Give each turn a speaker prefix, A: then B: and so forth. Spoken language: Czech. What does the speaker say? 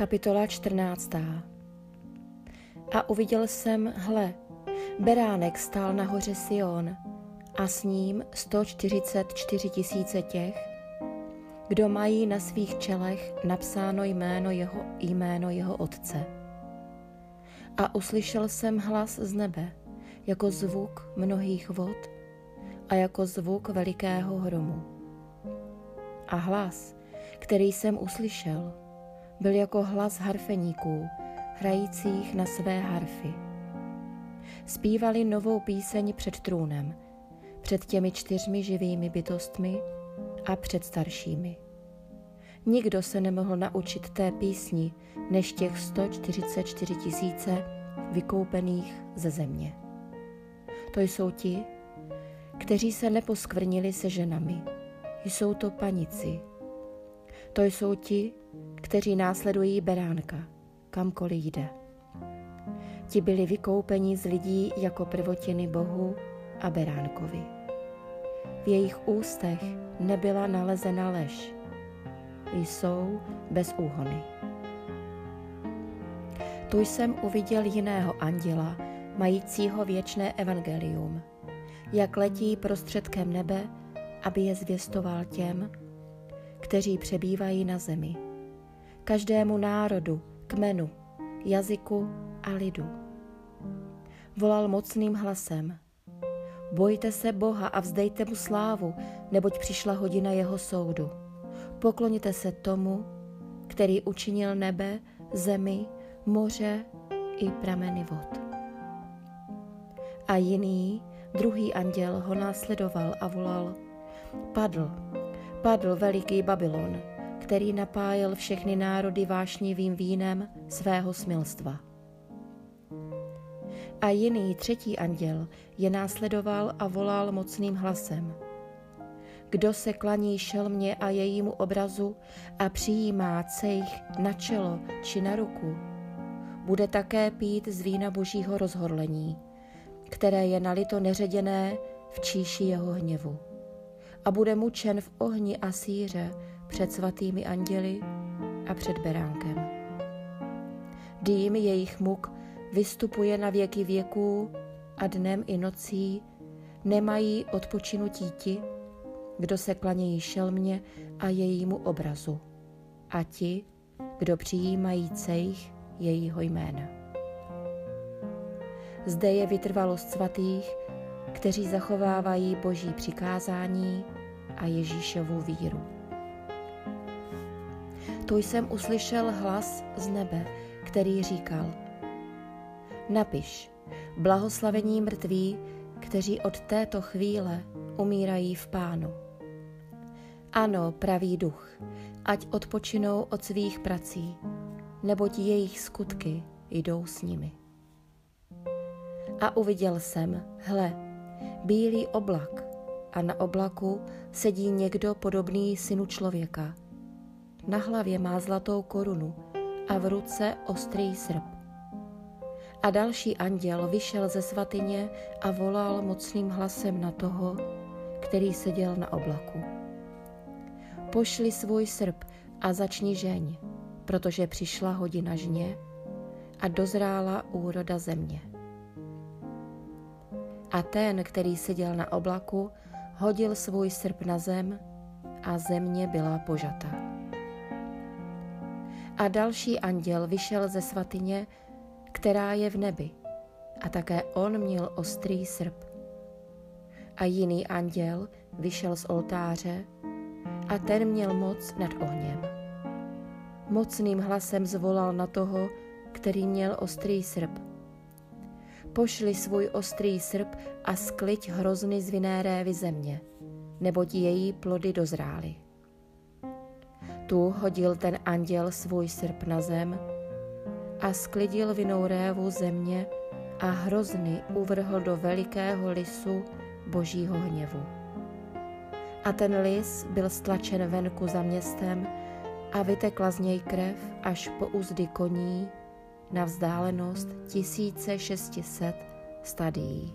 A: Kapitola 14. A uviděl jsem, hle, beránek stál na hoře Sion a s ním 144 tisíce těch, kdo mají na svých čelech napsáno jméno jeho, jméno jeho otce. A uslyšel jsem hlas z nebe, jako zvuk mnohých vod a jako zvuk velikého hromu. A hlas, který jsem uslyšel, byl jako hlas harfeníků, hrajících na své harfy. Spívali novou píseň před trůnem, před těmi čtyřmi živými bytostmi a před staršími. Nikdo se nemohl naučit té písni, než těch 144 tisíce vykoupených ze země. To jsou ti, kteří se neposkvrnili se ženami. Jsou to panici. To jsou ti, kteří následují beránka, kamkoliv jde. Ti byli vykoupeni z lidí jako prvotiny Bohu a beránkovi. V jejich ústech nebyla nalezena lež. Jsou bez úhony. Tu jsem uviděl jiného anděla, majícího věčné evangelium, jak letí prostředkem nebe, aby je zvěstoval těm, kteří přebývají na zemi každému národu, kmenu, jazyku a lidu. Volal mocným hlasem. Bojte se Boha a vzdejte mu slávu, neboť přišla hodina jeho soudu. Pokloněte se tomu, který učinil nebe, zemi, moře i prameny vod. A jiný, druhý anděl ho následoval a volal, padl, padl veliký Babylon, který napájel všechny národy vášnivým vínem svého smilstva. A jiný třetí anděl je následoval a volal mocným hlasem. Kdo se klaní šelmě a jejímu obrazu a přijímá cejch na čelo či na ruku, bude také pít z vína božího rozhorlení, které je nalito neředěné v číši jeho hněvu. A bude mučen v ohni a síře před svatými anděli a před beránkem. Dým jejich muk vystupuje na věky věků a dnem i nocí nemají odpočinutí ti, kdo se klanějí šelmě a jejímu obrazu a ti, kdo přijímají cejch jejího jména. Zde je vytrvalost svatých, kteří zachovávají boží přikázání a Ježíšovu víru tu jsem uslyšel hlas z nebe, který říkal, napiš, blahoslavení mrtví, kteří od této chvíle umírají v pánu. Ano, pravý duch, ať odpočinou od svých prací, neboť jejich skutky jdou s nimi. A uviděl jsem, hle, bílý oblak, a na oblaku sedí někdo podobný synu člověka – na hlavě má zlatou korunu a v ruce ostrý srp. A další anděl vyšel ze svatyně a volal mocným hlasem na toho, který seděl na oblaku. Pošli svůj srp a začni žeň, protože přišla hodina žně a dozrála úroda země. A ten, který seděl na oblaku, hodil svůj srp na zem a země byla požata. A další anděl vyšel ze svatyně, která je v nebi, a také on měl ostrý srp. A jiný anděl vyšel z oltáře a ten měl moc nad ohněm. Mocným hlasem zvolal na toho, který měl ostrý srp. Pošli svůj ostrý srp a skliď hrozny z vinné révy země, neboť její plody dozrály. Tu hodil ten anděl svůj srp na zem a sklidil vinou révu země a hrozny uvrhl do velikého lisu božího hněvu. A ten lis byl stlačen venku za městem a vytekla z něj krev až po úzdy koní na vzdálenost 1600 stadií.